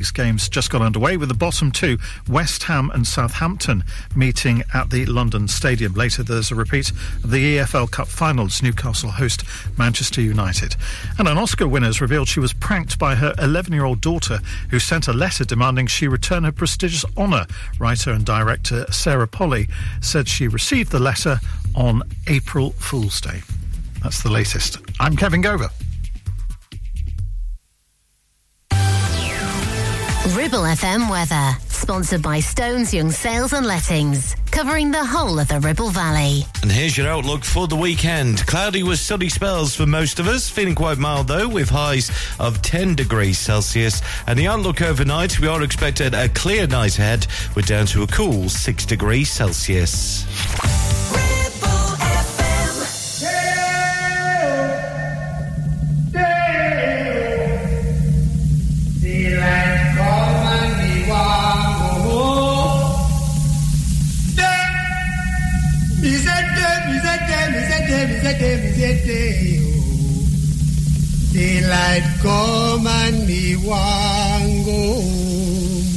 These games just got underway with the bottom two, West Ham and Southampton, meeting at the London Stadium. Later, there's a repeat of the EFL Cup finals. Newcastle host Manchester United. And an Oscar winner has revealed she was pranked by her 11 year old daughter, who sent a letter demanding she return her prestigious honour. Writer and director Sarah Polley said she received the letter on April Fool's Day. That's the latest. I'm Kevin Gover. Ribble FM weather, sponsored by Stones Young Sales and Lettings, covering the whole of the Ribble Valley. And here's your outlook for the weekend. Cloudy with sunny spells for most of us, feeling quite mild though, with highs of 10 degrees Celsius. And the outlook overnight, we are expected a clear night ahead. We're down to a cool 6 degrees Celsius. Daylight come and me want go home.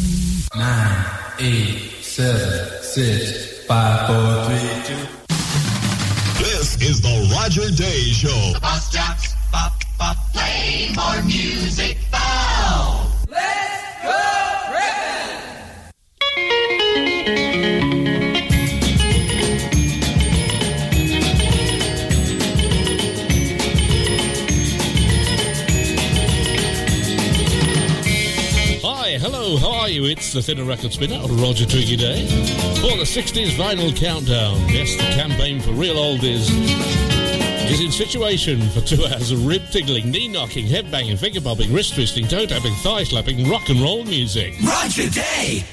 Nine, eight, seven, six, five, four, three, two. This is the Roger Day Show. Bus jocks, pop, pop, play more music now. It's the Thinner Record Spinner, on Roger Twiggy Day, for the 60s Vinyl Countdown. Yes, the campaign for real oldies is in situation for two hours of rib tickling, knee knocking, head banging, finger bobbing, wrist twisting, toe tapping, thigh slapping, rock and roll music. Roger Day!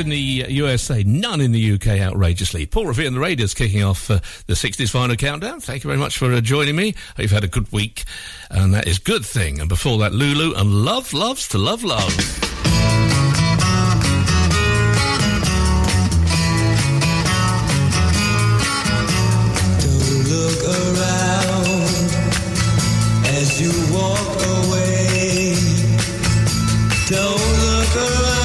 in the USA, none in the UK, outrageously. Paul Revere and the Raiders kicking off uh, the 60s final countdown. Thank you very much for uh, joining me. You've had a good week, and that is good thing. And before that, Lulu and Love Loves to Love Love. you walk away. Don't look around.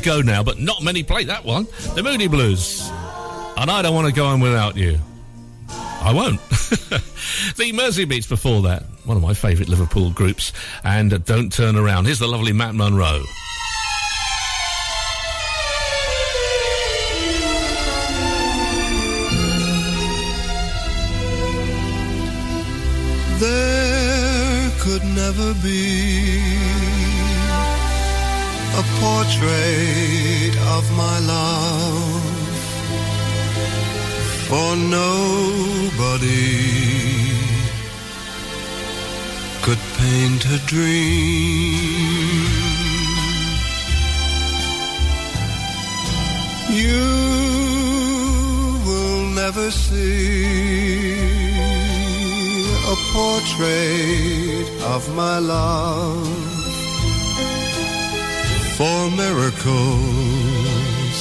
go now, but not many play that one. The Moody Blues. And I don't want to go on without you. I won't. the Merseybeats before that. One of my favourite Liverpool groups. And Don't Turn Around. Here's the lovely Matt Monro. Portrait of my love for nobody could paint a dream. You will never see a portrait of my love for miracles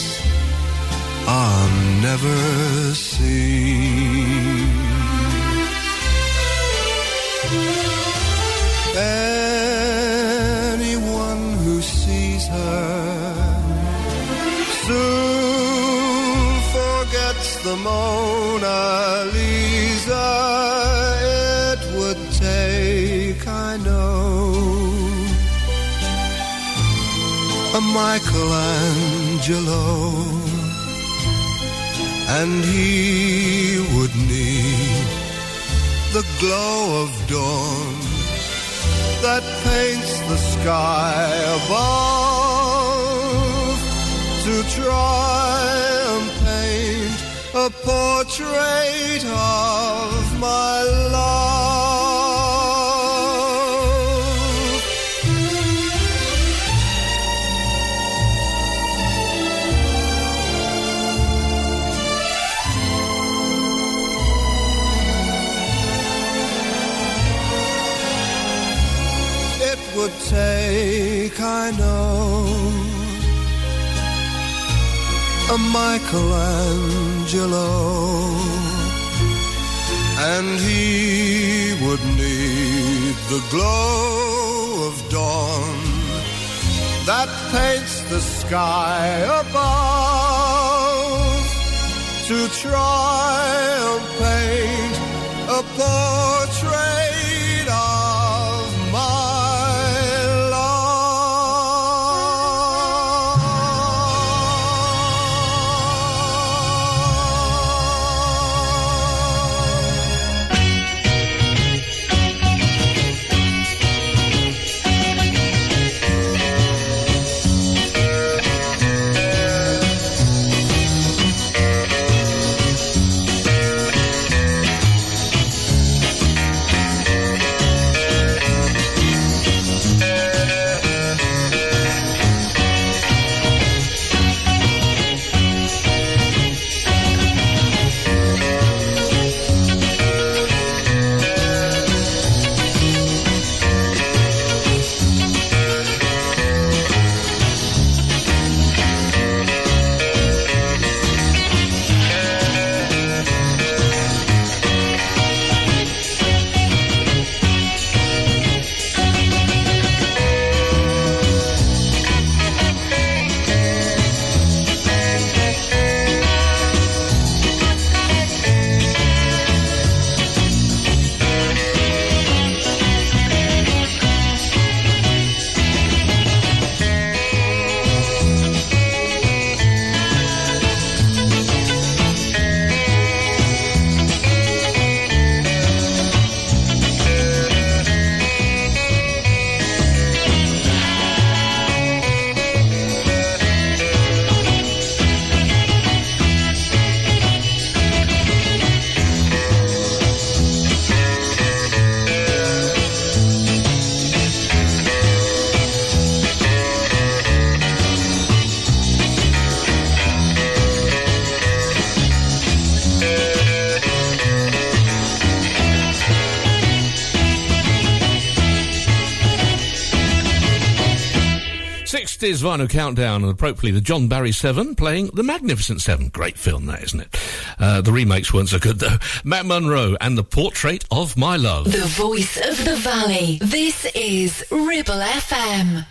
are never seen. Anyone who sees her soon forgets the Mona Lisa. A Michelangelo, and he would need the glow of dawn that paints the sky above to try and paint a portrait of my love. Take, I know, a Michelangelo, and he would need the glow of dawn that paints the sky above to try and paint a portrait Sixties vinyl countdown, and appropriately the John Barry Seven playing the Magnificent Seven. Great film, that isn't it? Uh, the remakes weren't so good though. Matt Monro and the Portrait of My Love. The voice of the valley. This is Ribble FM.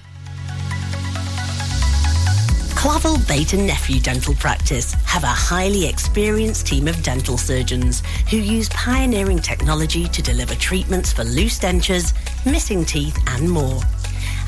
Clavel Bait and Nephew Dental Practice have a highly experienced team of dental surgeons who use pioneering technology to deliver treatments for loose dentures, missing teeth and more.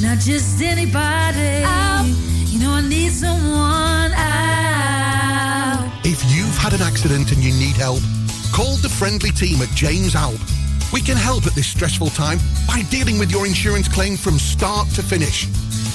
Not just anybody. Help! You know I need someone. Help! If you've had an accident and you need help, call the friendly team at James Alp. We can help at this stressful time by dealing with your insurance claim from start to finish.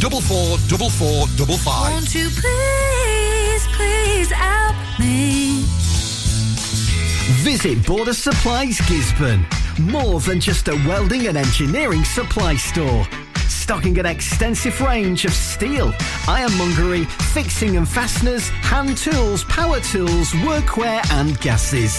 444455. Won't you please, please help me? Visit Border Supplies Gisburn. More than just a welding and engineering supply store. Stocking an extensive range of steel, ironmongery, fixing and fasteners, hand tools, power tools, workwear and gases.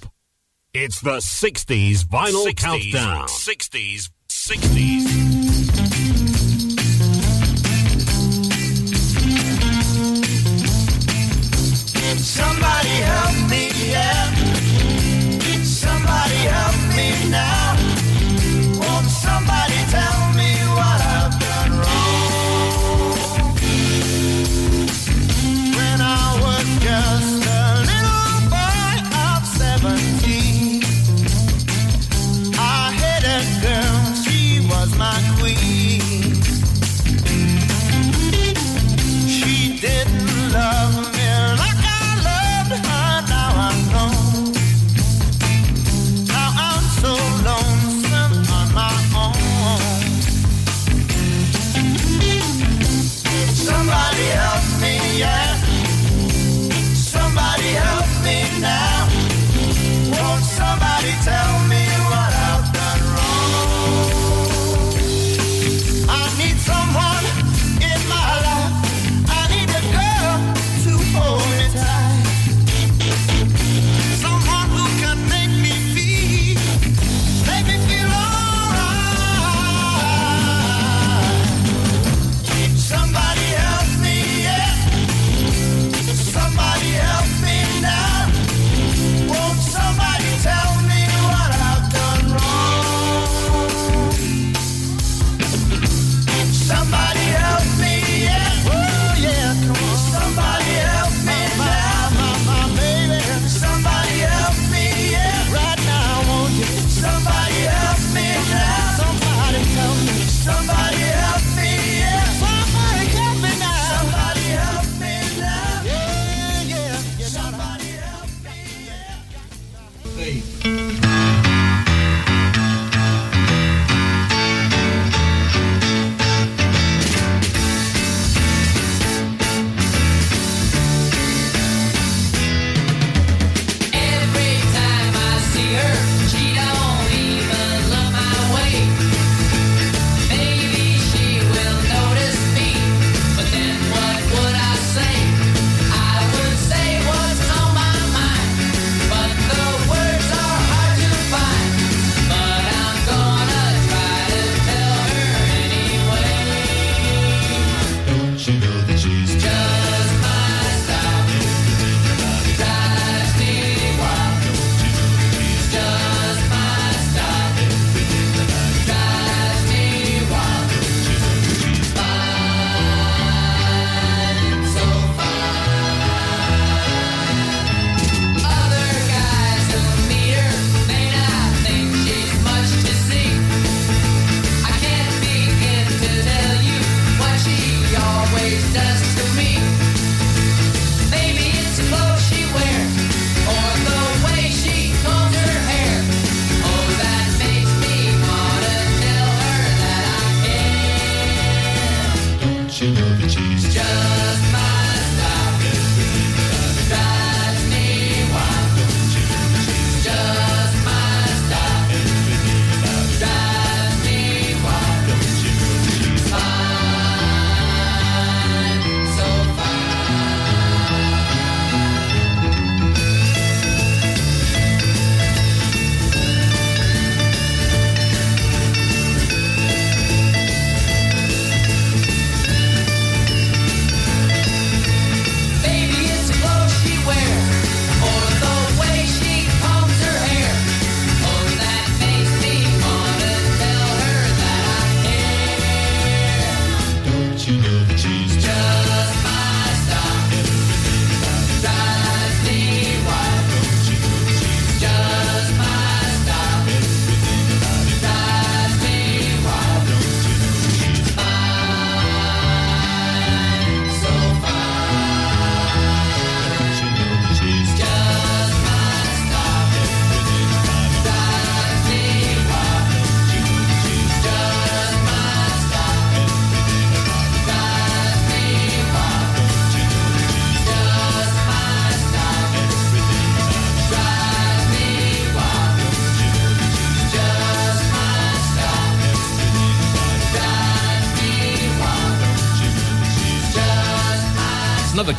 It's the 60s vinyl 60s, countdown. 60s, 60s. Somebody help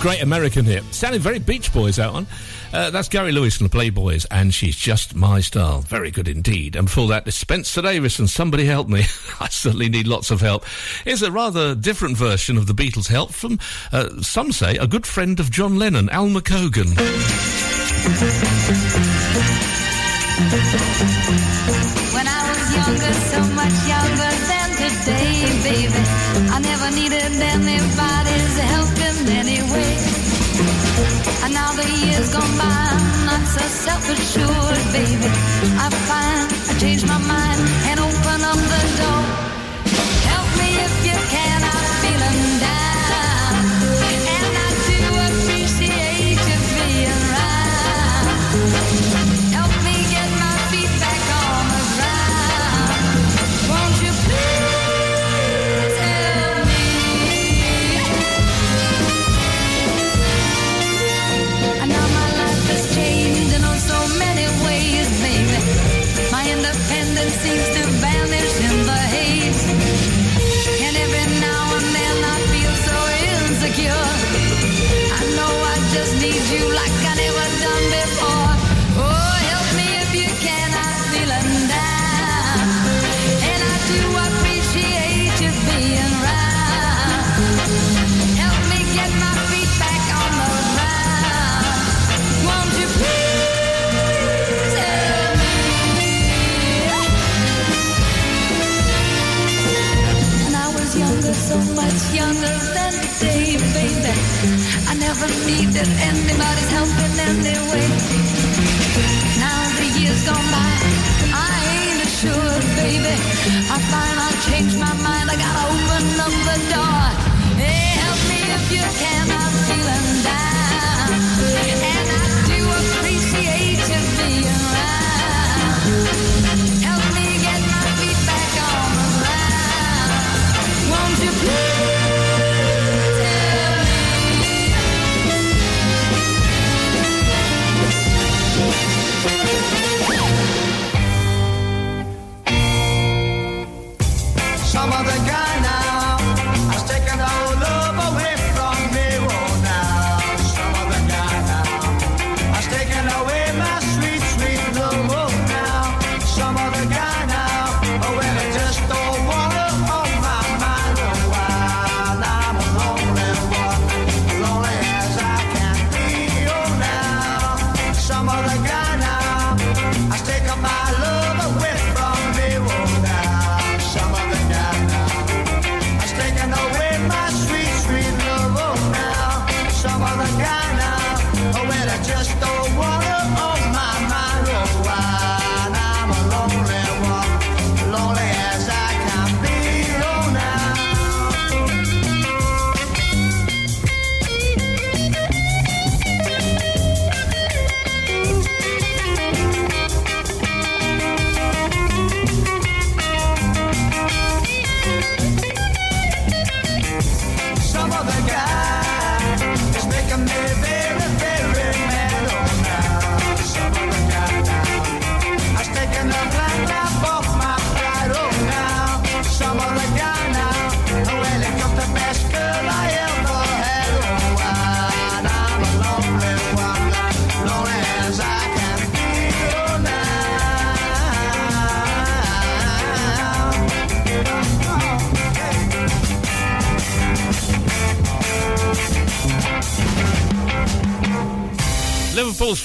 Great American here. sounding very Beach Boys, out on. Uh, that's Gary Lewis from the Playboys, and she's just my style. Very good indeed. And before that, it's Spencer Davis and Somebody Help Me. I certainly need lots of help. Is a rather different version of the Beatles' help from, uh, some say, a good friend of John Lennon, Alma Cogan. When I was younger, so much younger than that day, baby. I never needed anybody's help in any way. And now the years gone by, I'm not so self-assured, baby. I find I changed my mind and open up the door. accepted anybody's helping. Now the years gone by, I ain't assured, baby. I find I changed my mind.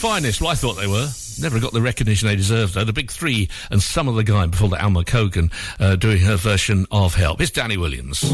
finest. Well, I thought they were. Never got the recognition they deserved, though. The Big Three and some of the guy before the Alma Cogan uh, doing her version of Help. It's Danny Williams.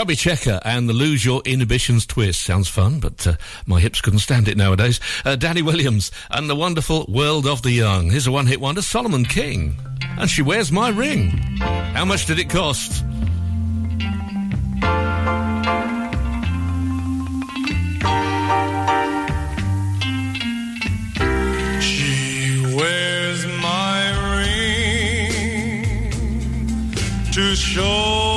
Chubby Checker and the Lose Your Inhibitions Twist. Sounds fun, but uh, my hips couldn't stand it nowadays. Uh, Danny Williams and the wonderful World of the Young. Here's a one hit wonder, Solomon King. And she wears my ring. How much did it cost? She wears my ring to show.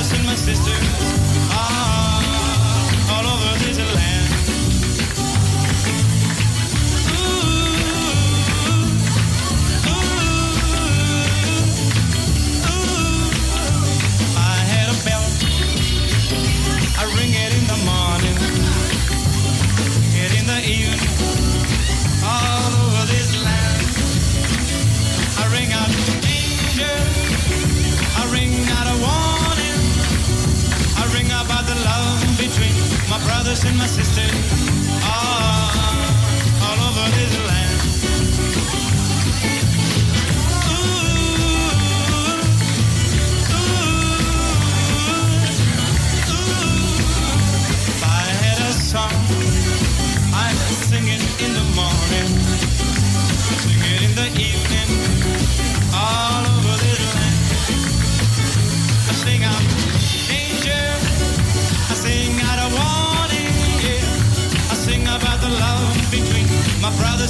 Brothers and my sisters, and my sisters,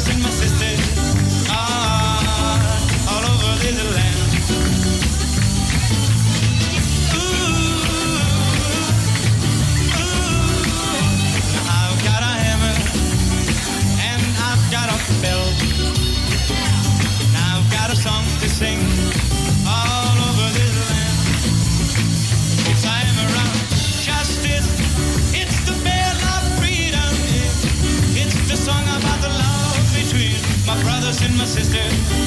brothers my and my sisters.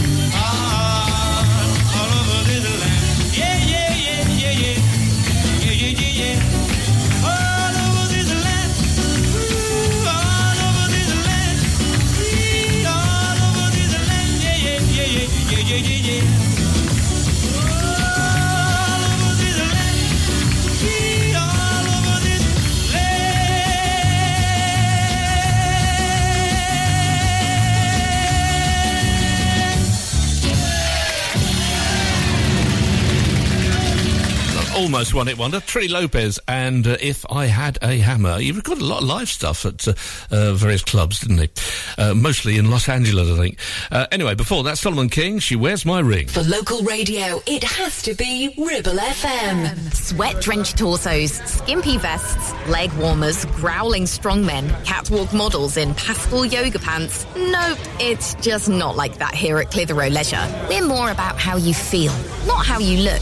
Almost one hit wonder. Trini Lopez and uh, If I Had a Hammer. He recorded a lot of live stuff at uh, uh, various clubs, didn't he? Uh, mostly in Los Angeles, I think. Uh, anyway, before that, Solomon King, She Wears My Ring. For local radio, it has to be Ribble FM. Sweat drenched torsos, skimpy vests, leg warmers, growling strongmen, catwalk models in pastel yoga pants. Nope, it's just not like that here at Clitheroe Leisure. We're more about how you feel, not how you look.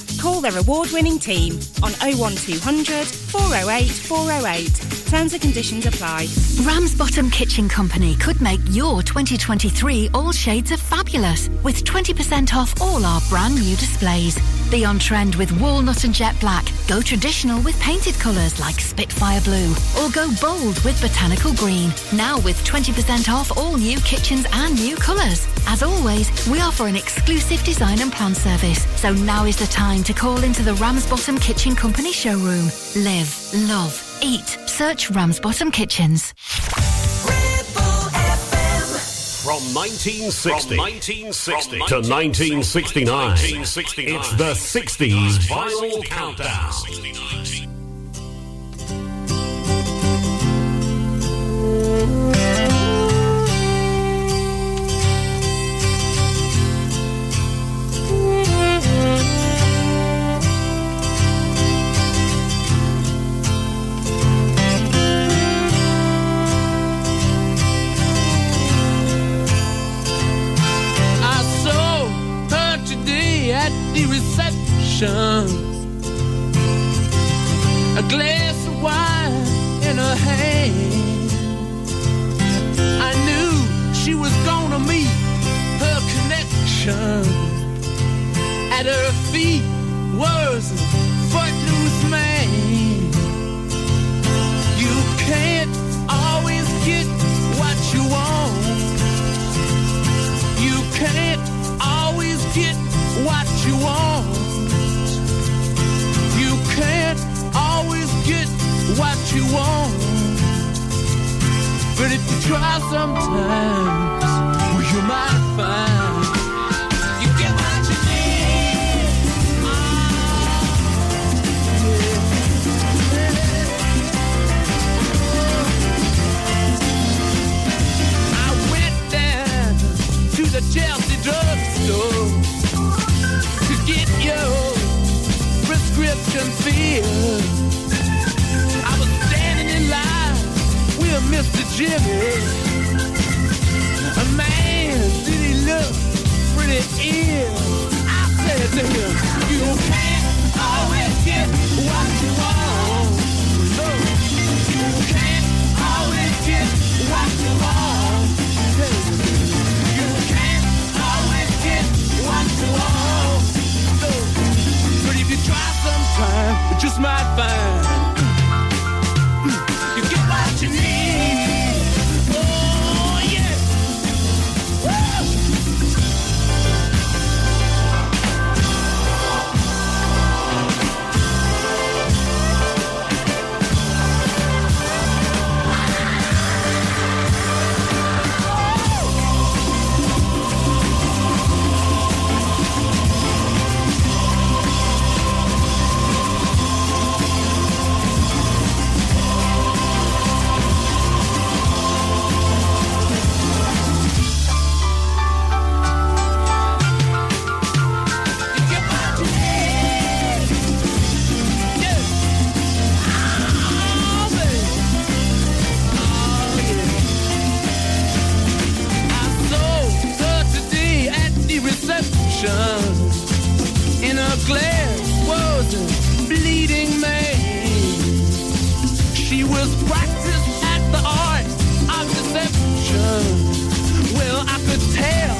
Call their award winning team on 01200 408 408. Terms and conditions apply. Ramsbottom Kitchen Company could make your 2023 all shades of fabulous with 20% off all our brand new displays. Be on trend with walnut and jet black. Go traditional with painted colours like Spitfire Blue. Or go bold with botanical green. Now with 20% off all new kitchens and new colours. As always, we offer an exclusive design and plan service. So now is the time to call into the Ramsbottom Kitchen Company showroom. Live, love, eat. Search Ramsbottom Kitchens. From 1960, 1960 to 1969, it's the 60s Vinyl Countdown. ocean. A glass of wine in her hand. I knew she was gonna meet her connection. At her feet, words want. But if you try sometimes, well, you might find you get what you need. I went down to the Chelsea drugstore to get your prescription filled. Mr. Jimmy. A man, did he look pretty ill? I said to him, you can't always get what you want. No, you can't always get what you want. You can't always get what you want. But if you try sometime, you just might find glass was a bleeding man. She was practiced at the art of deception. Well, I could tell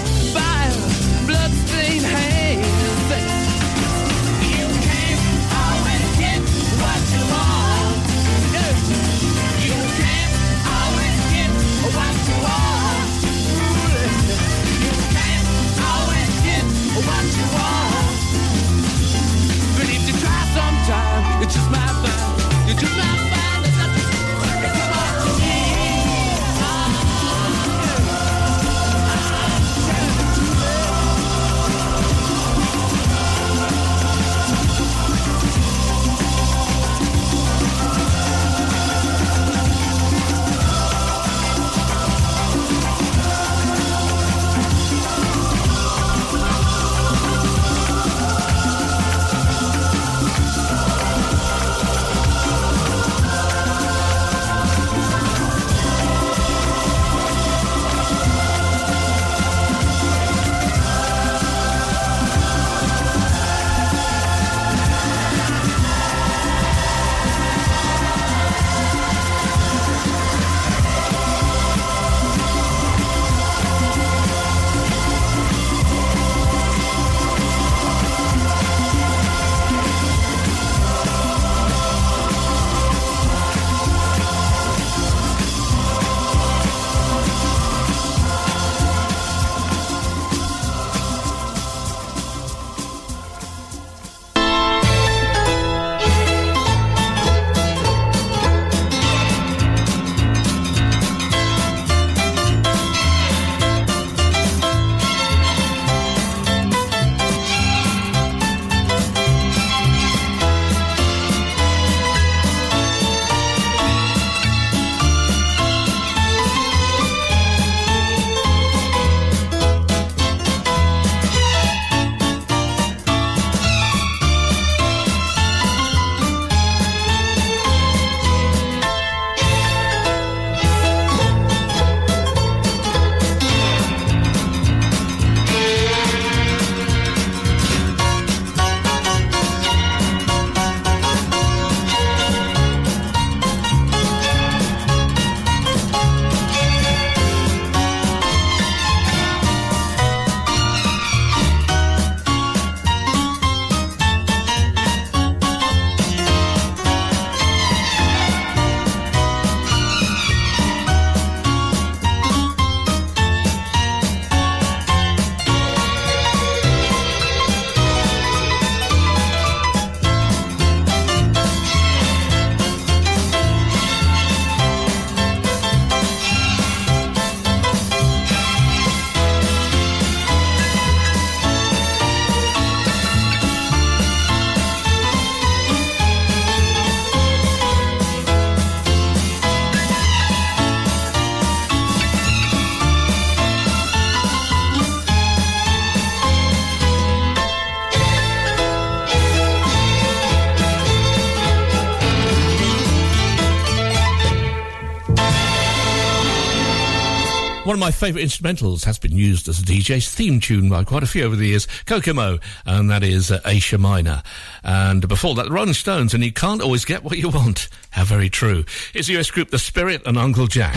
One of my favourite instrumentals has been used as a DJ's theme tune by quite a few over the years, Kokomo, and that is uh, Asia Minor. And before that, the Rolling Stones, and you can't always get what you want. How very true. Here's the US group The Spirit and Uncle Jack.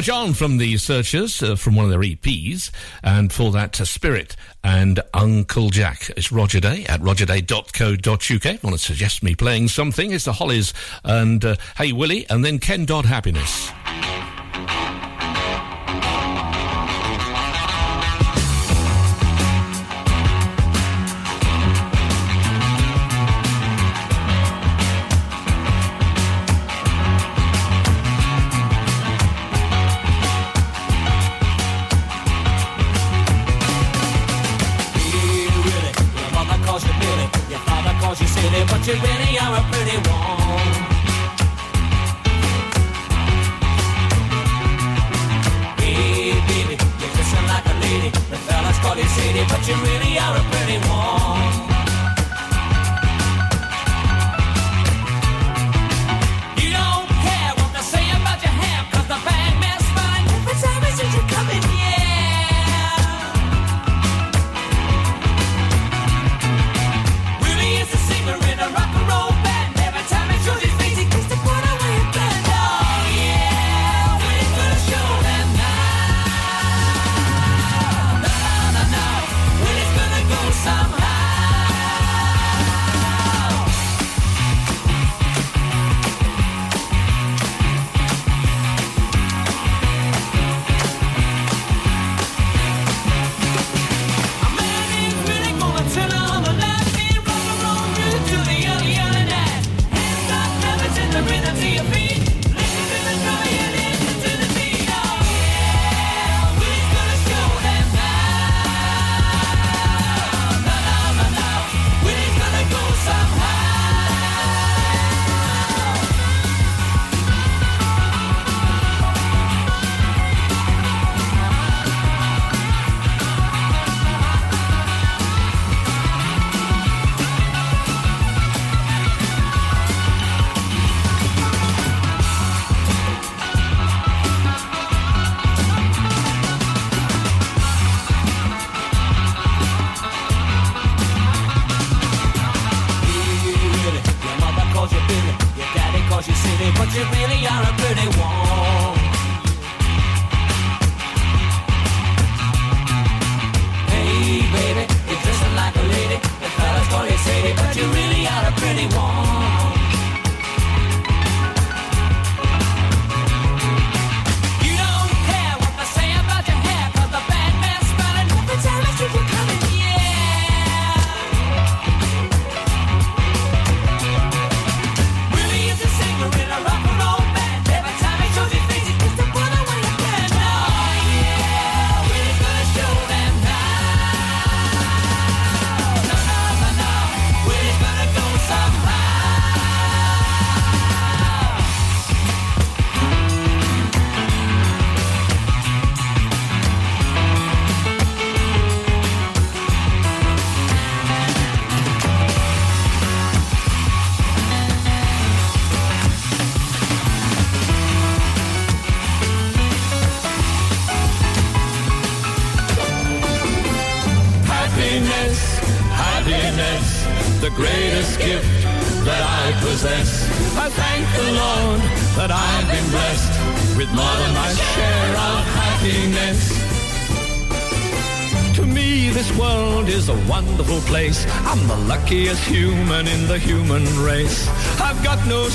John from the Searchers uh, from one of their EPs, and for that, uh, Spirit and Uncle Jack. It's Roger Day at rogerday.co.uk. If you want to suggest me playing something, it's the Hollies and uh, Hey Willie, and then Ken Dodd Happiness.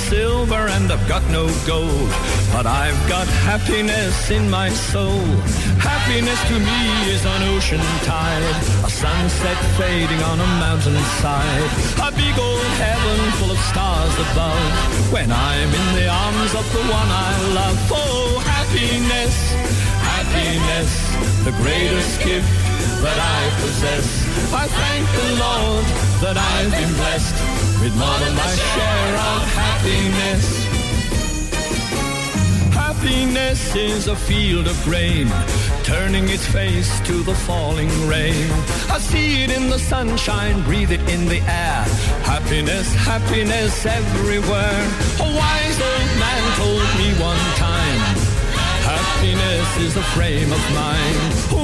Silver and I've got no gold, but I've got happiness in my soul. Happiness to me is an ocean tide, a sunset fading on a mountainside, a big old heaven full of stars above. When I'm in the arms of the one I love, oh happiness, happiness, the greatest gift that I possess. I thank the Lord that I've been blessed with more than my share of happiness. Happiness is a field of grain, turning its face to the falling rain. I see it in the sunshine, breathe it in the air. Happiness, happiness everywhere. A wise old man told me one time. Happiness is a frame of mind.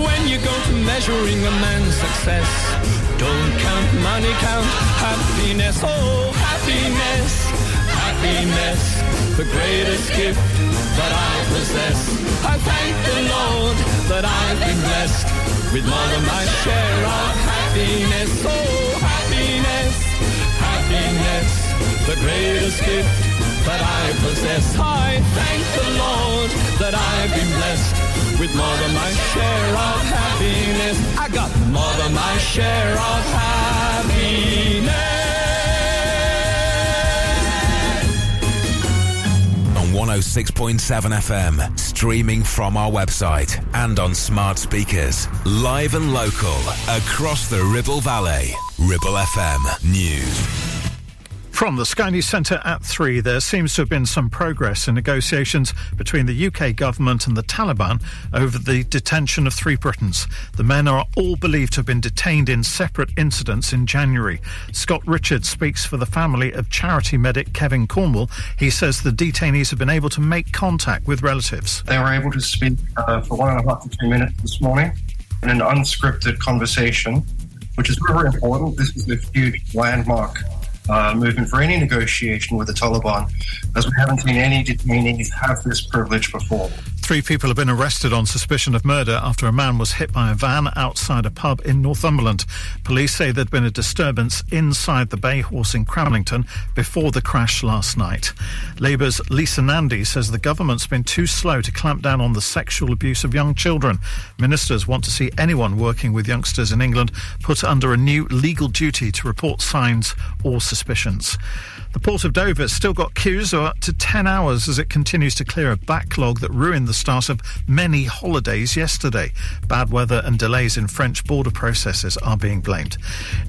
When you go to measuring a man's success, don't count money, count happiness. Oh, happiness, happiness, the greatest gift that I possess. I thank the Lord that I've been blessed with more than my share of happiness. Oh, happiness, happiness, the greatest gift that I possess. I thank the Lord that I've been blessed with more than my share of happiness. I got more than my share of happiness. on 106.7 FM, streaming from our website and on smart speakers, live and local across the Ribble Valley. Ribble FM News. From the Sky News Centre at 3, there seems to have been some progress in negotiations between the UK government and the Taliban over the detention of three Britons. The men are all believed to have been detained in separate incidents in January. Scott Richards speaks for the family of charity medic Kevin Cornwell. He says the detainees have been able to make contact with relatives. They were able to speak uh, for one and a half to two minutes this morning in an unscripted conversation, which is very important. This is a huge landmark uh, movement for any negotiation with the Taliban, as we haven't seen any detainees have this privilege before. Three people have been arrested on suspicion of murder after a man was hit by a van outside a pub in Northumberland. Police say there'd been a disturbance inside the Bay Horse in Cramlington before the crash last night. Labour's Lisa Nandy says the government's been too slow to clamp down on the sexual abuse of young children. Ministers want to see anyone working with youngsters in England put under a new legal duty to report signs or suspicions. The Port of Dover still got queues of up to 10 hours as it continues to clear a backlog that ruined the start of many holidays yesterday. Bad weather and delays in French border processes are being blamed.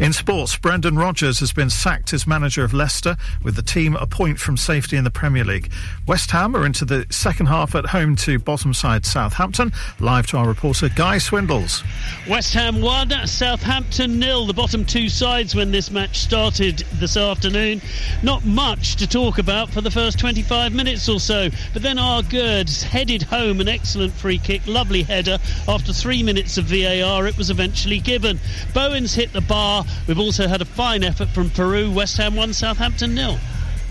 In sports, Brendan Rodgers has been sacked as manager of Leicester with the team a point from safety in the Premier League. West Ham are into the second half at home to bottom side Southampton. Live to our reporter Guy Swindells. West Ham 1, Southampton nil. The bottom two sides when this match started this afternoon. Not much to talk about for the first 25 minutes or so. But then Aguerd's headed home an excellent free kick, lovely header. After three minutes of VAR, it was eventually given. Bowens hit the bar. We've also had a fine effort from Peru. West Ham 1, Southampton nil.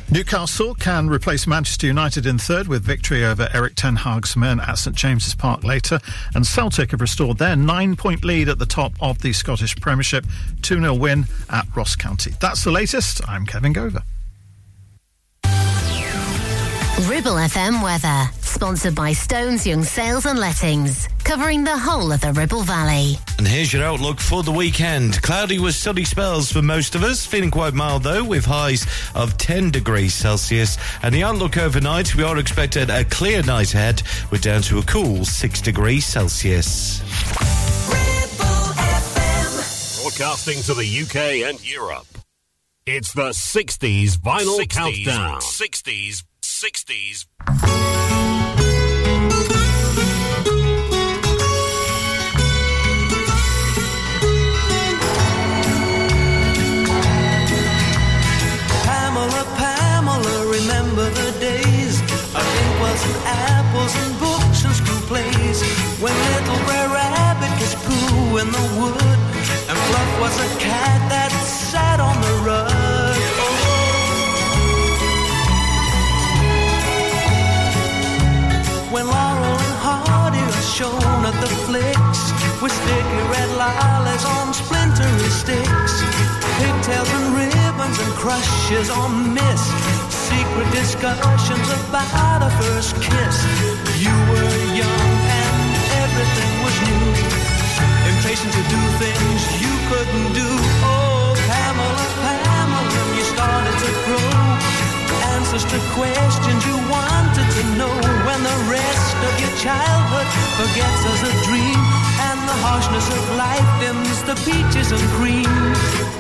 Newcastle can replace Manchester United in third with victory over Erik Ten Hag's men at St James's Park later. And Celtic have restored their nine point lead at the top of the Scottish Premiership. 2 0 win at Ross County. That's the latest. I'm Kevin Gover. Ribble FM weather, sponsored by Stones Young Sales and Lettings, covering the whole of the Ribble Valley. And here's your outlook for the weekend. Cloudy with sunny spells for most of us, feeling quite mild though, with highs of 10 degrees Celsius. And the outlook overnight, we are expected a clear night ahead. We're down to a cool 6 degrees Celsius. Ribble FM Broadcasting to the UK and Europe. It's the 60s vinyl 60s, countdown. 60s, 60s. Pamela, Pamela, remember the days. Of inkwells and apples and books and school plays. When little Brer Rabbit kissed Pooh in the wood lilacs on splintery sticks, pigtails and ribbons and crushes on mist, secret discussions about a first kiss. You were young and everything was new, impatient to do things you couldn't do. Oh, Pamela, Pamela, when you started to grow. Answers to questions you wanted to know. When the rest of your childhood forgets as a dream the harshness of life dims the peaches and cream.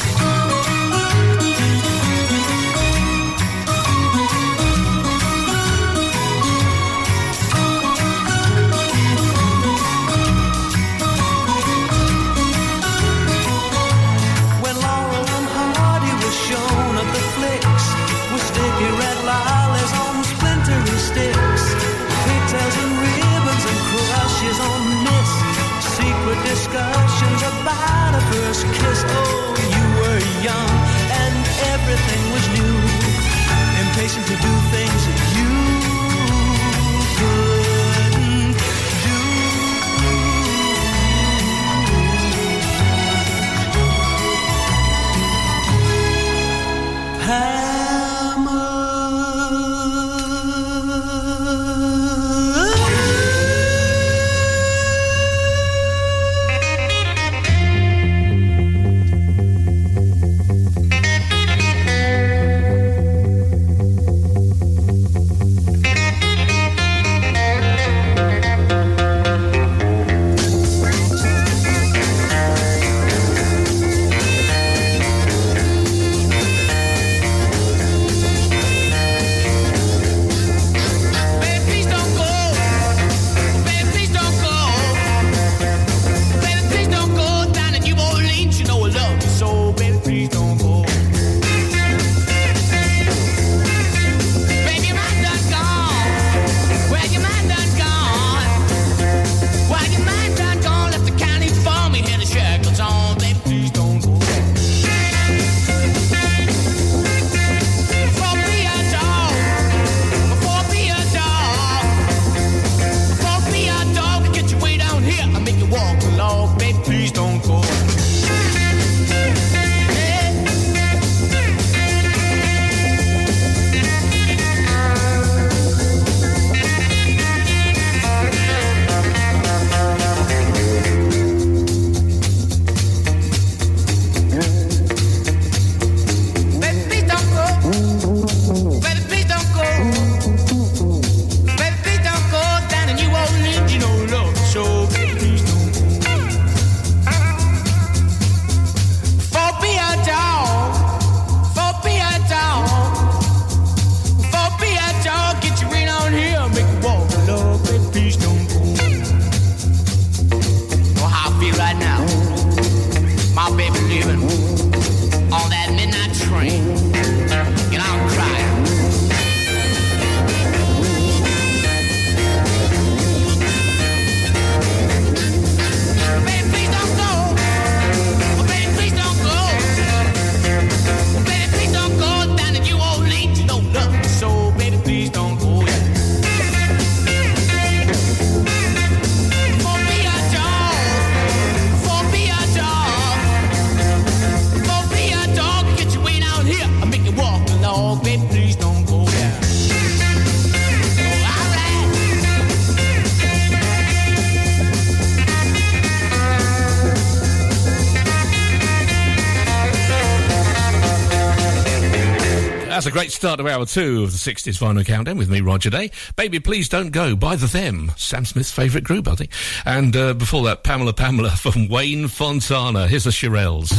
A great start to hour two of the 60s vinyl countdown with me, Roger Day. Baby, please don't go by the Them, Sam Smith's favourite group, I think. And uh, before that, Pamela Pamela from Wayne Fontana. Here's the Shirelles.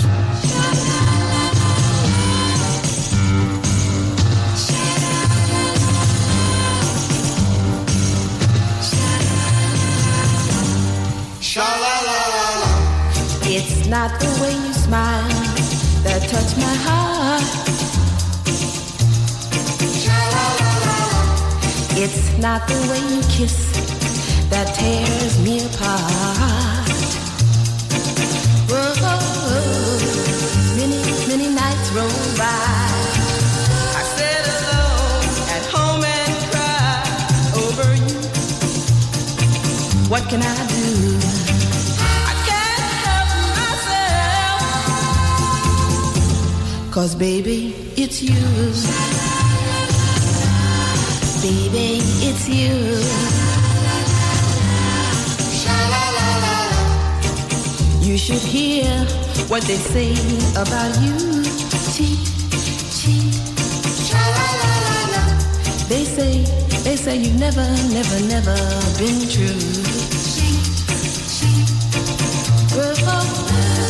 It's not the way you smile that touch my heart. It's not the way you kiss that tears me apart. Whoa, many, many nights roll by. I sit alone at home and cry over you. What can I do? I can't help myself. Cause baby, it's you. Baby, it's you. You should hear what they say about you. Cheat, cheat. They say, they say you've never, never, never been true. Well,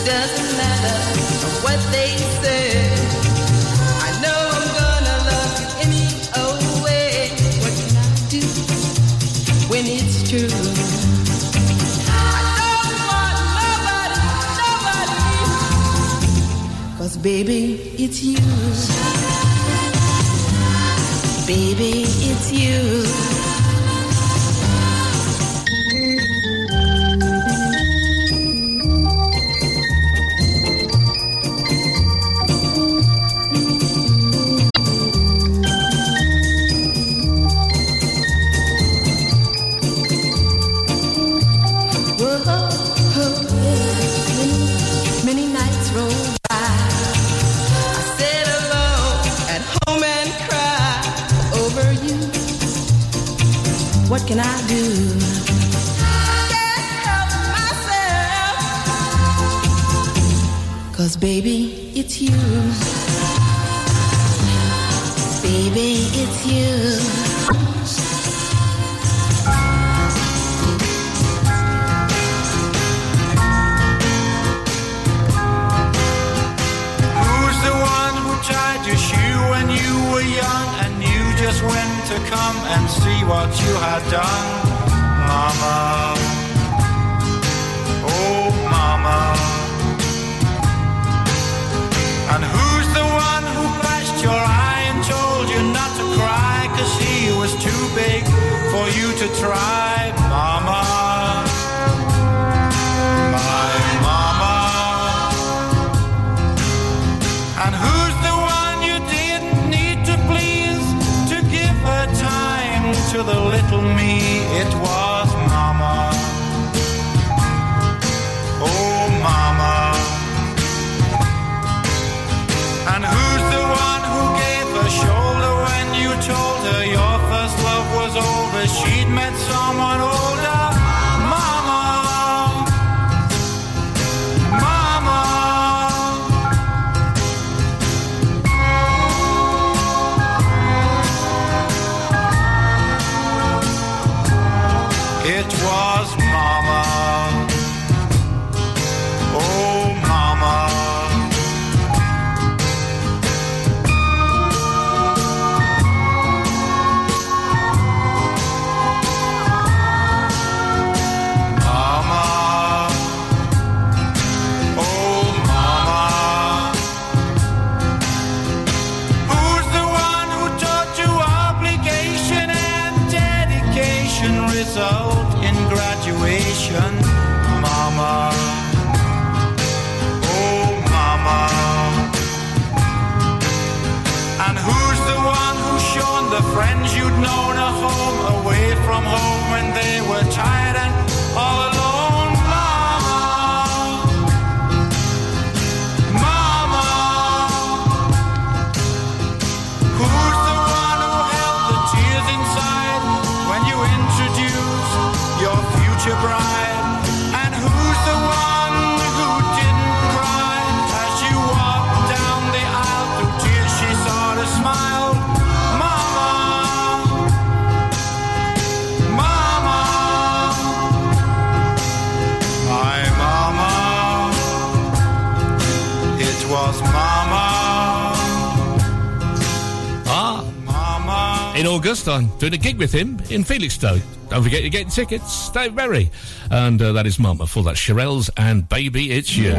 doesn't matter what they say. Cause baby, it's you. Baby, it's you. August, I'm doing a gig with him in Felixstowe. Don't forget you're getting tickets. Dave Berry. And uh, that is Mama for that. Shirelles and Baby It's You.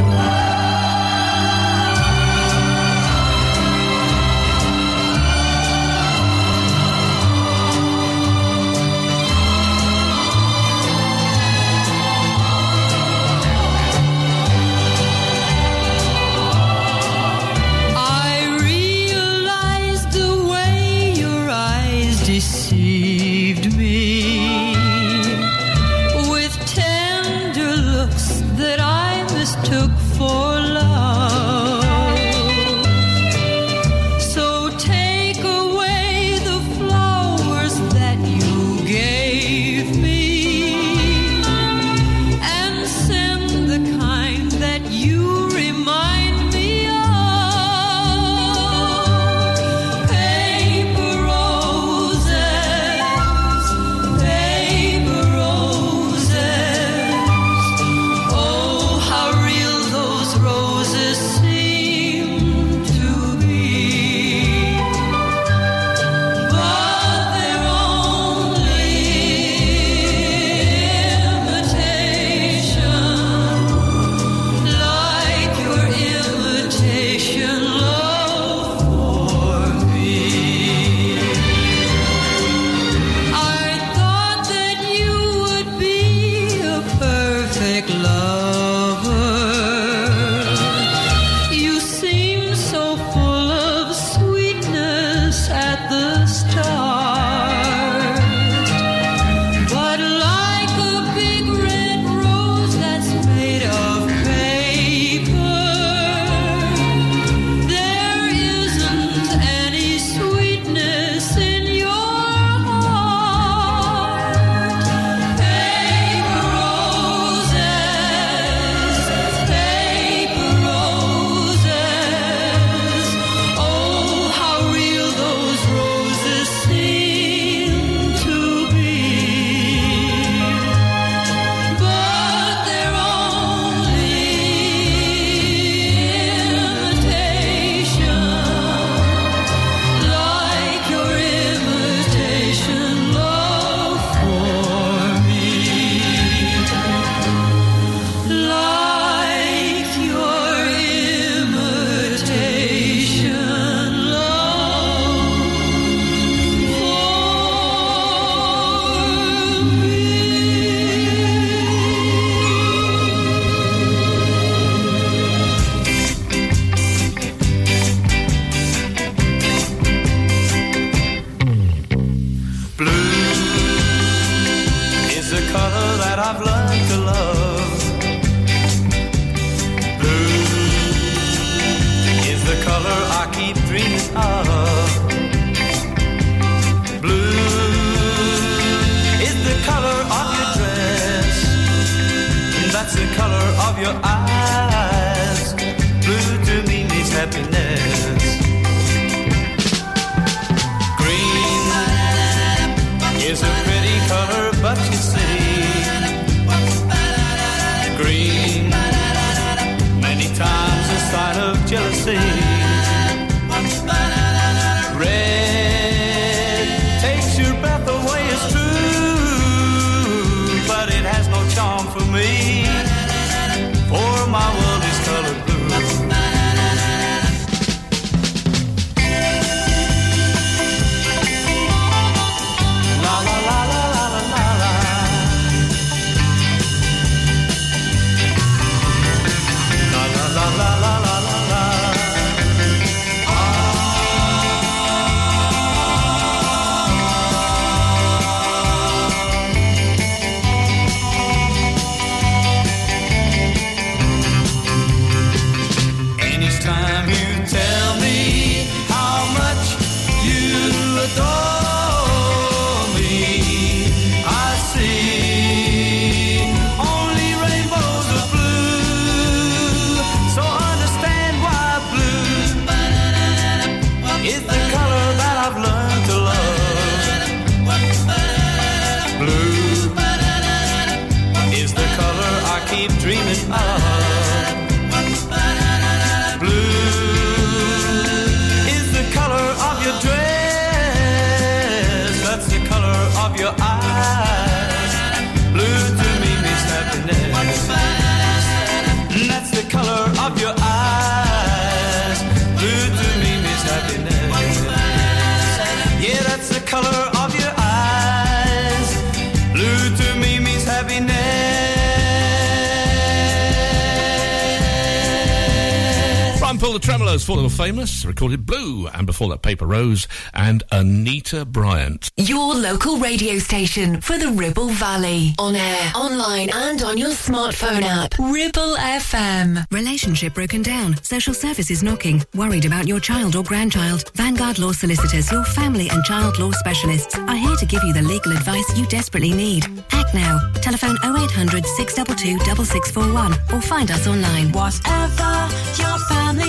Famous, recorded Blue, and before that Paper Rose and Anita Bryant. Your local radio station for the Ribble Valley. On air, online, and on your smartphone app. Ribble FM. Relationship broken down. Social services knocking. Worried about your child or grandchild. Vanguard Law Solicitors, your family and child law specialists, are here to give you the legal advice you desperately need. Act now. Telephone 0800 622 6641 or find us online. Whatever your family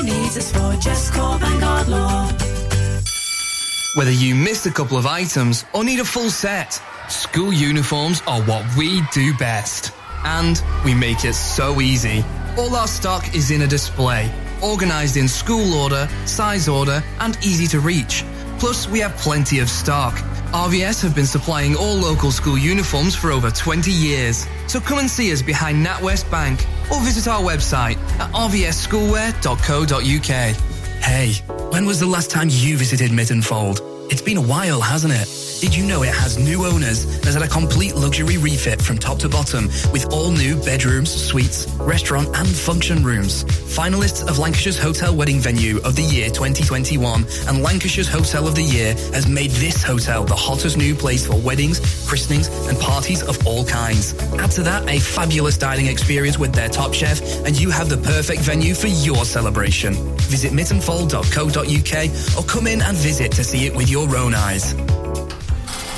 needs us for, just call Vanguard Law. Whether you missed a couple of items or need a full set, school uniforms are what we do best. And we make it so easy. All our stock is in a display, organized in school order, size order, and easy to reach. Plus, we have plenty of stock. RVS have been supplying all local school uniforms for over 20 years. So come and see us behind NatWest Bank or visit our website at rvsschoolwear.co.uk. Hey, when was the last time you visited Mytton Fold? It's been a while, hasn't it? Did you know it has new owners and has had a complete luxury refit from top to bottom with all new bedrooms, suites, restaurant and function rooms? Finalists of Lancashire's Hotel Wedding Venue of the Year 2021 and Lancashire's Hotel of the Year has made this hotel the hottest new place for weddings, christenings and parties of all kinds. Add to that a fabulous dining experience with their top chef and you have the perfect venue for your celebration. Visit myttonfold.co.uk or come in and visit to see it with your own eyes.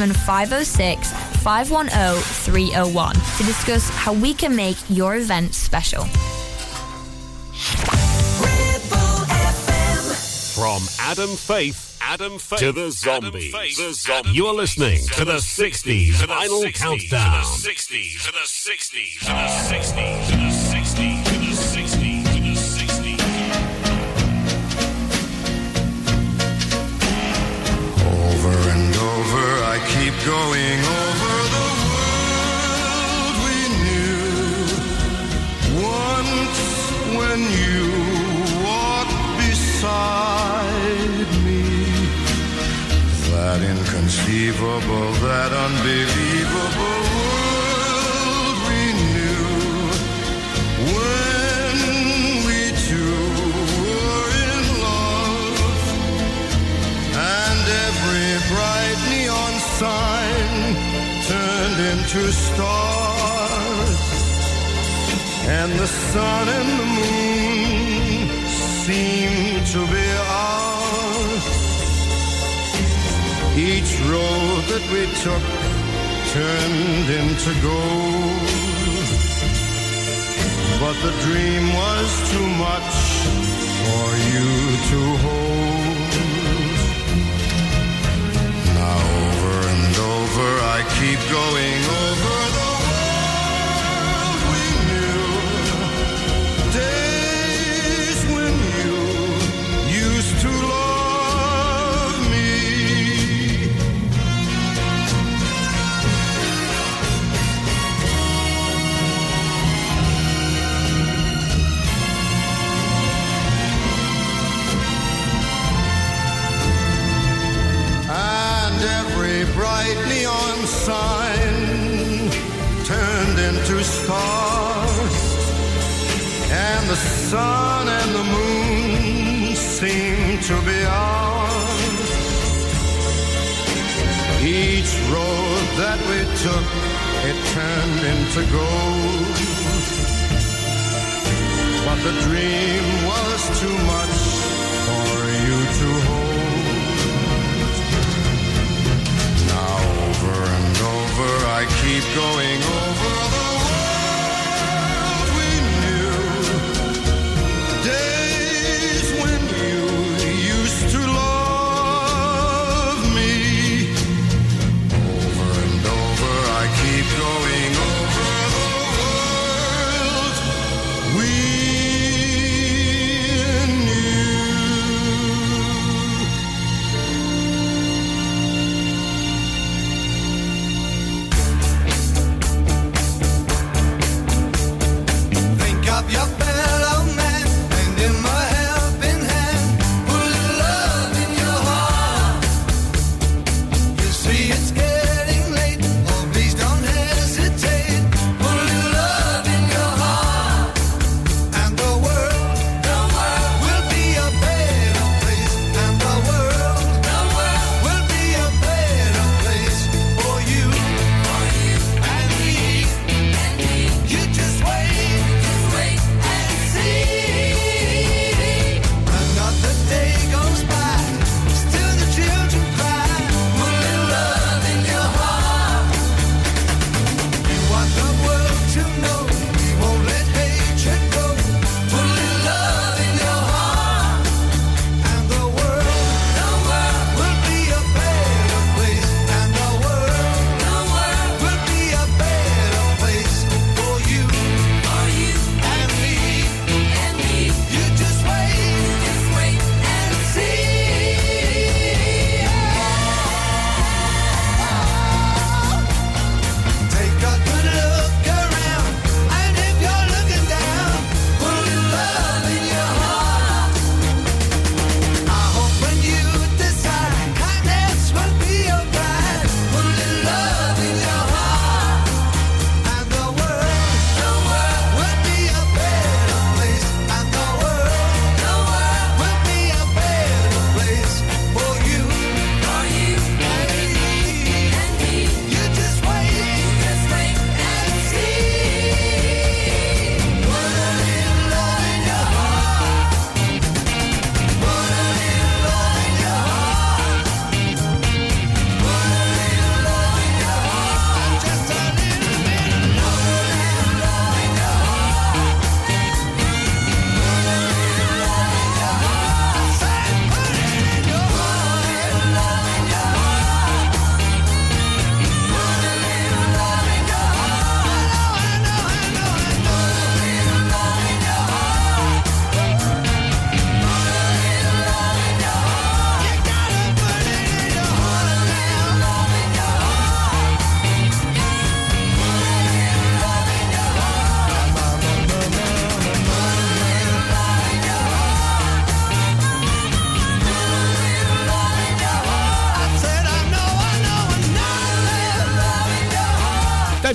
07506 510 301 to discuss how we can make your event special. From Adam Faith, Adam Faith to the Zombies. the Zombies. You are listening to the 60s Vinyl Countdown. 60s, to the 60s, to the 60s, to the 60s, over, I keep going over the world we knew. Once when you walked beside me, that inconceivable, that unbelievable world we knew. When we two were in love, and every bright sign turned into stars, and the sun and the moon seemed to be ours. Each road that we took turned into gold, but the dream was too much for you to hold. And over I keep going. Over the sign turned into stars. And the sun and the moon seemed to be ours. Each road that we took, it turned into gold. But the dream was too much over. I keep going over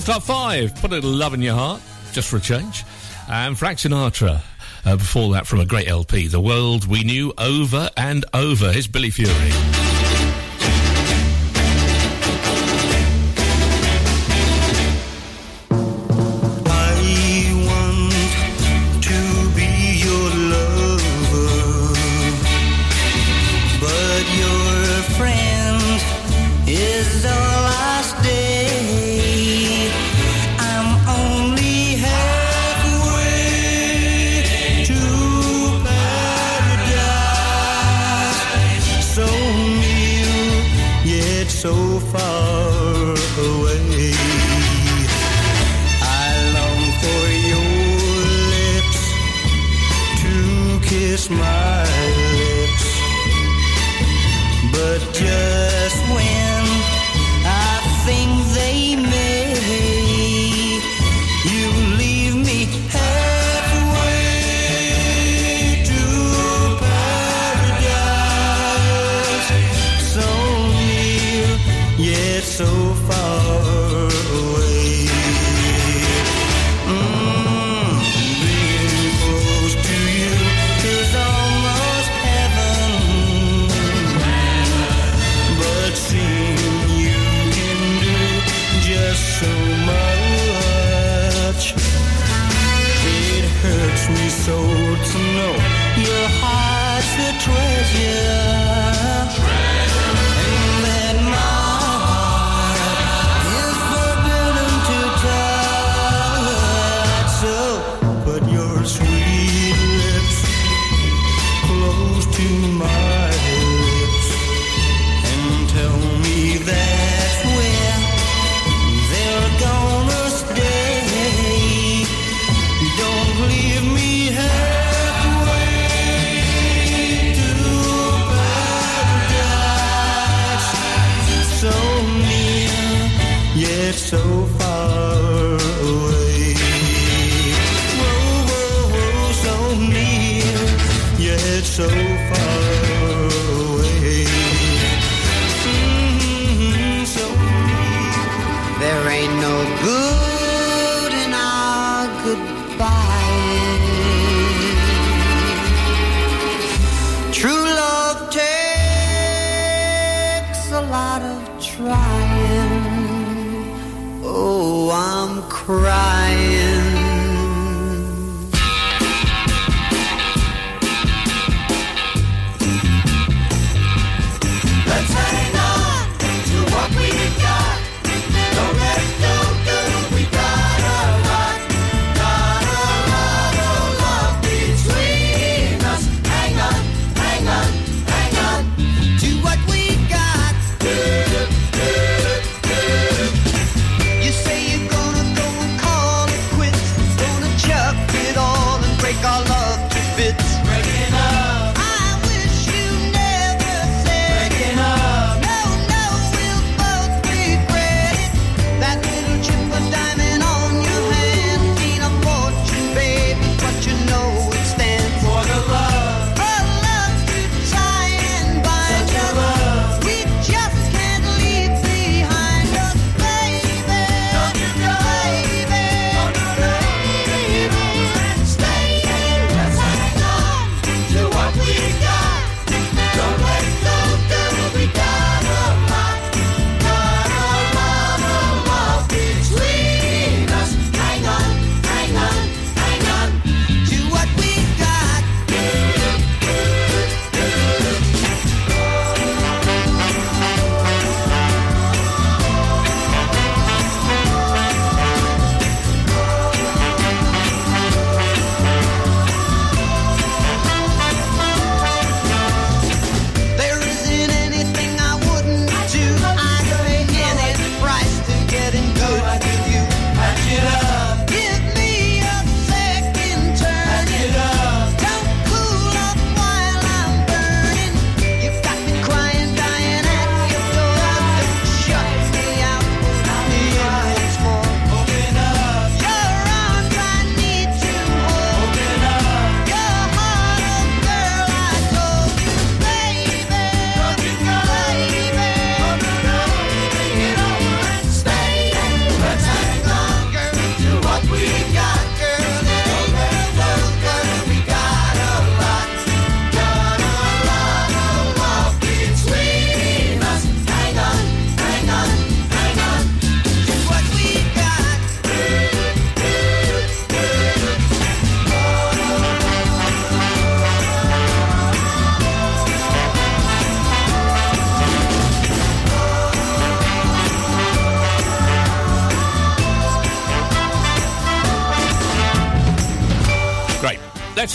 Clark 5, put a little love in your heart, just for a change. And Frank Sinatra, uh, before that, from a great LP, The World We Knew Over and Over. Here's Billy Fury.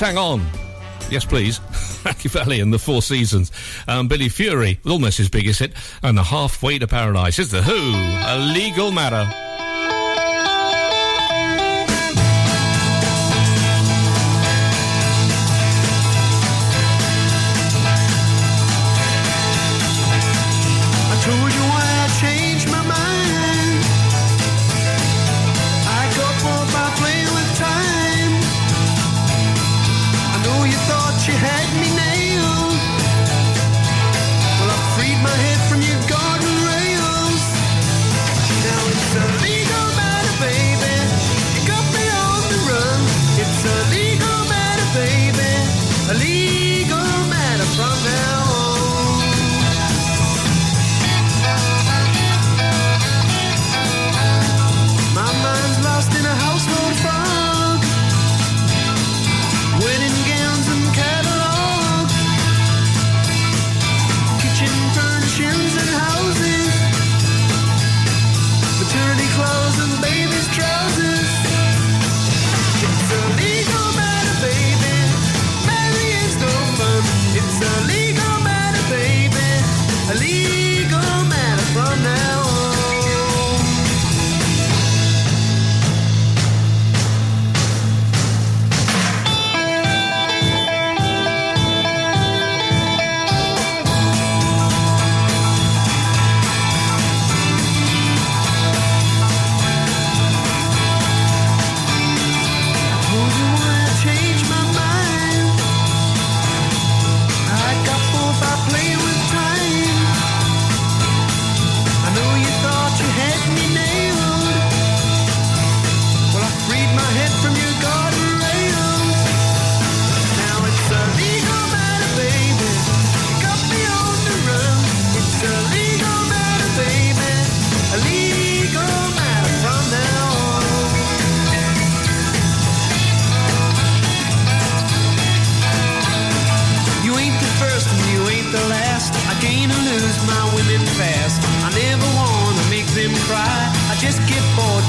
Hang on. Yes, please. Machiavelli and the Four Seasons. Um, Billy Fury, almost his biggest hit, and the halfway to paradise is the Who, a legal matter. just give bored.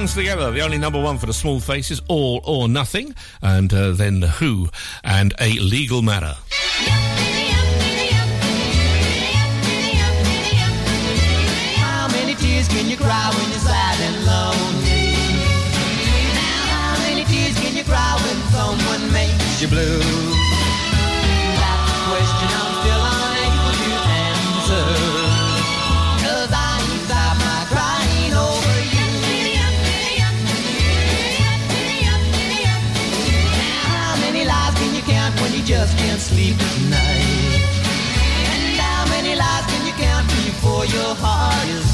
Lungs Together, the only number one for the small faces, All or Nothing, and uh, then Who, and A Legal Matter. How many tears can you cry when you're sad and lonely? Now, how many tears can you cry when someone makes you blue? just can't sleep at night. And how many lies can you count before your heart is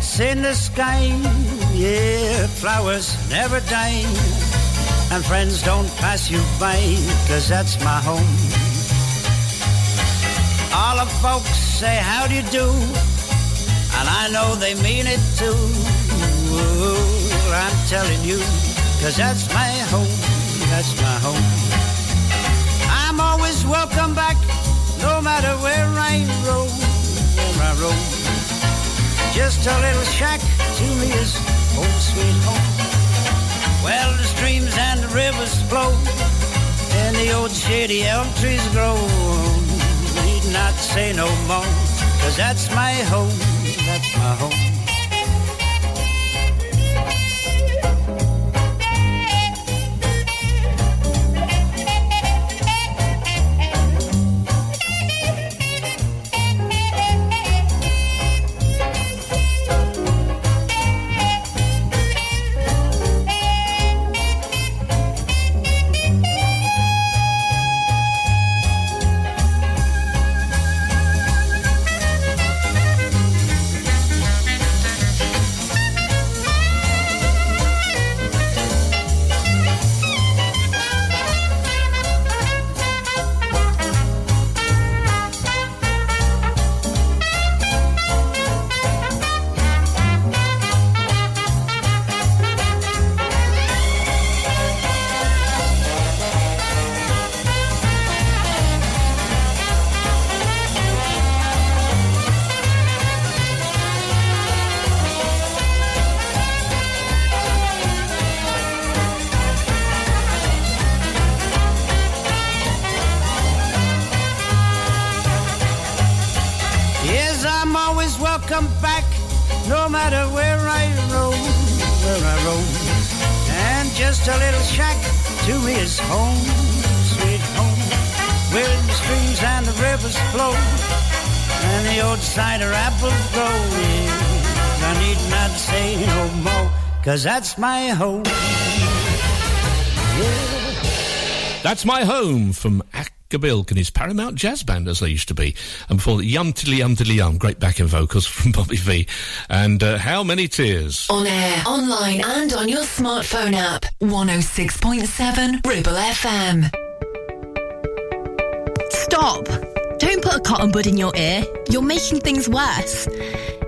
sets in the sky, yeah, flowers never die. And friends don't pass you by, cause that's my home. All the folks say, how do you do? And I know they mean it too. I'm telling you, cause that's my home, that's my home. I'm always welcome back, no matter where I roam, where I roam. Just a little shack to me is home sweet home. Well, the streams and the rivers flow, and the old shady elm trees grow. Need not say no more, cause that's my home, cause that's my home. That's My Home from Acker Bilk and his Paramount Jazz Band, as they used to be. And before that, Yum Tiddly Yum Tiddly Yum, great backing vocals from Bobby Vee. And uh, How Many Tears? On air, online, and on your smartphone app. 106.7 Ribble FM. Stop! Don't put a cotton bud in your ear. You're making things worse.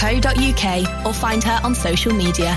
Pate or find her on social media.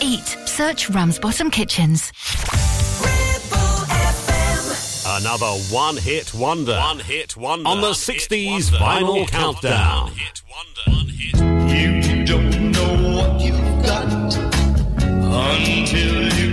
eat. Search Ramsbottom Kitchens. Another one hit wonder. One hit wonder. On the 60s vinyl countdown. You don't know what you've got until you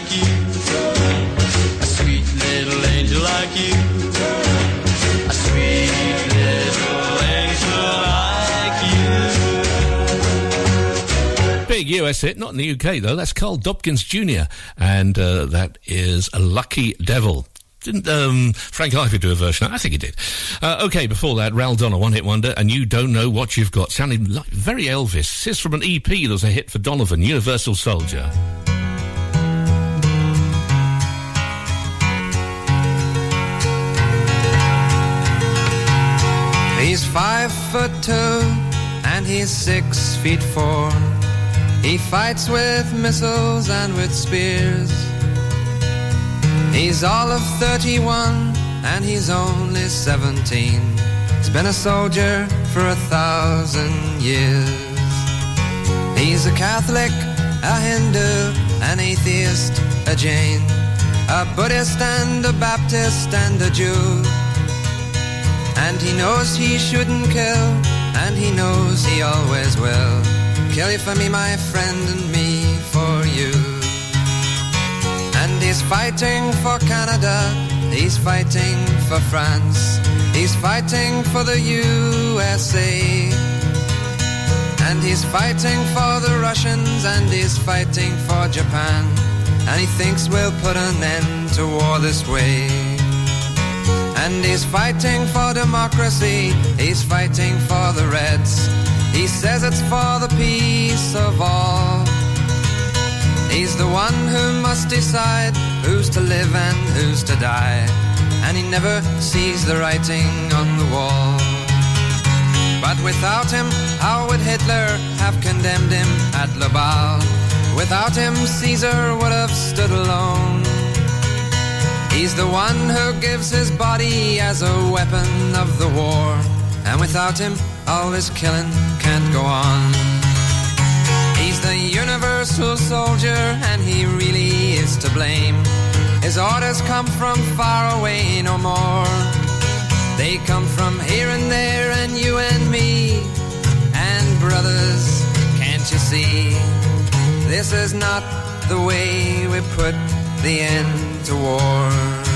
like you. A sweet little angel like you. A sweet little angel like you. Big US hit, not in the UK though. That's Carl Dobkins Jr. And uh, that is a lucky devil. Didn't um, Frank Ifield do a version? I think he did. Uh, okay, before that, Ral Donner, One Hit Wonder, and You Don't Know What You've Got. Sounding like very Elvis. This is from an EP that was a hit for Donovan, Universal Soldier. He's five foot two and he's six feet four. He fights with missiles and with spears. He's all of 31 and he's only 17. He's been a soldier for a thousand years. He's a Catholic, a Hindu, an atheist, a Jain, a Buddhist and a Baptist and a Jew. And he knows he shouldn't kill, and he knows he always will. Kill you for me, my friend, and me for you. And he's fighting for Canada, he's fighting for France, he's fighting for the USA. And he's fighting for the Russians, and he's fighting for Japan. And he thinks we'll put an end to war this way. And he's fighting for democracy, he's fighting for the Reds. He says it's for the peace of all. He's the one who must decide who's to live and who's to die. And he never sees the writing on the wall. But without him, how would Hitler have condemned him at Laval? Without him, Caesar would have stood alone. He's the one who gives his body as a weapon of the war. And without him, all this killing can't go on. He's the universal soldier, and he really is to blame. His orders come from far away no more. They come from here and there, and you and me. And brothers, can't you see? This is not the way we put the end to war.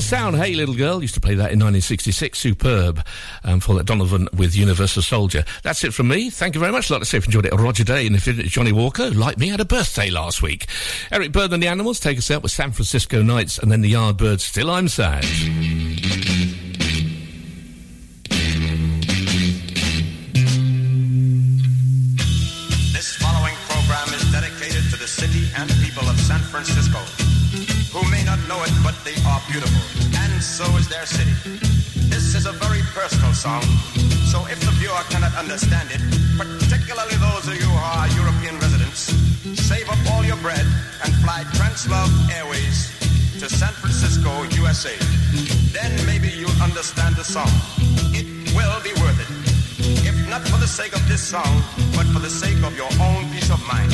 Syndicate of Sound, Hey Little Girl, used to play that in 1966, superb. Um, for that Donovan with Universal Soldier. That's it from me. Thank you very much. Like to say if you enjoyed it, Roger Day and if Johnny Walker, like me, had a birthday last week. Eric Burdon and the Animals take us out with San Francisco Nights and then the Yardbirds, Still I'm Sad. Their city. This is a very personal song, so if the viewer cannot understand it, particularly those of you who are European residents, save up all your bread and fly Translove Airways to San Francisco, USA. Then maybe you'll understand the song. It will be worth it. If not for the sake of this song, but for the sake of your own peace of mind.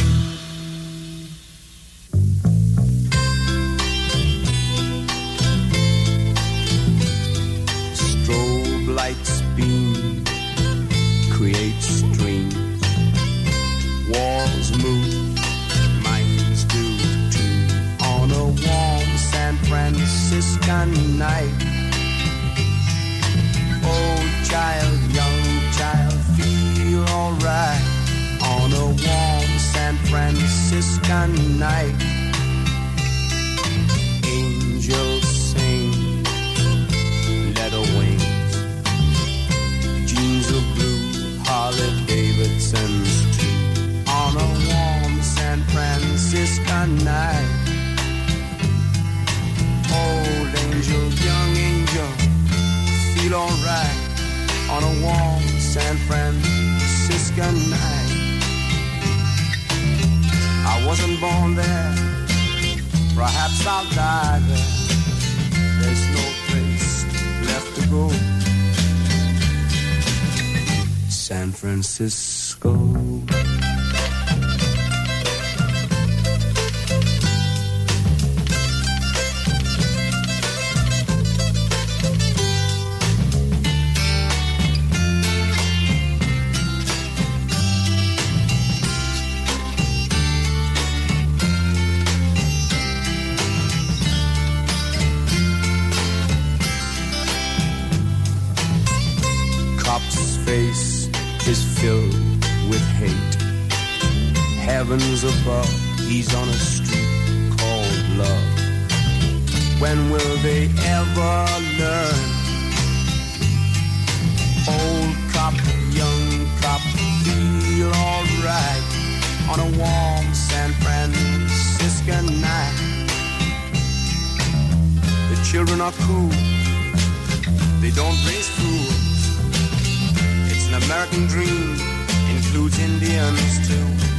Franciscan night. Oh, child, young child, feel alright. On a warm San Franciscan night. Angels sing leather wings, jeans of blue, Harley Davidson's too. On a warm San Francisco night, angel, young angel, feel alright. On a warm San Francisco night, I wasn't born there, perhaps I'll die there. There's no place left to go. San Francisco. Heavens above, he's on a street called love. When will they ever learn? Old cop, young cop, feel alright on a warm San Francisco night. The children are cool, they don't raise fools. It's an American dream, includes Indians too.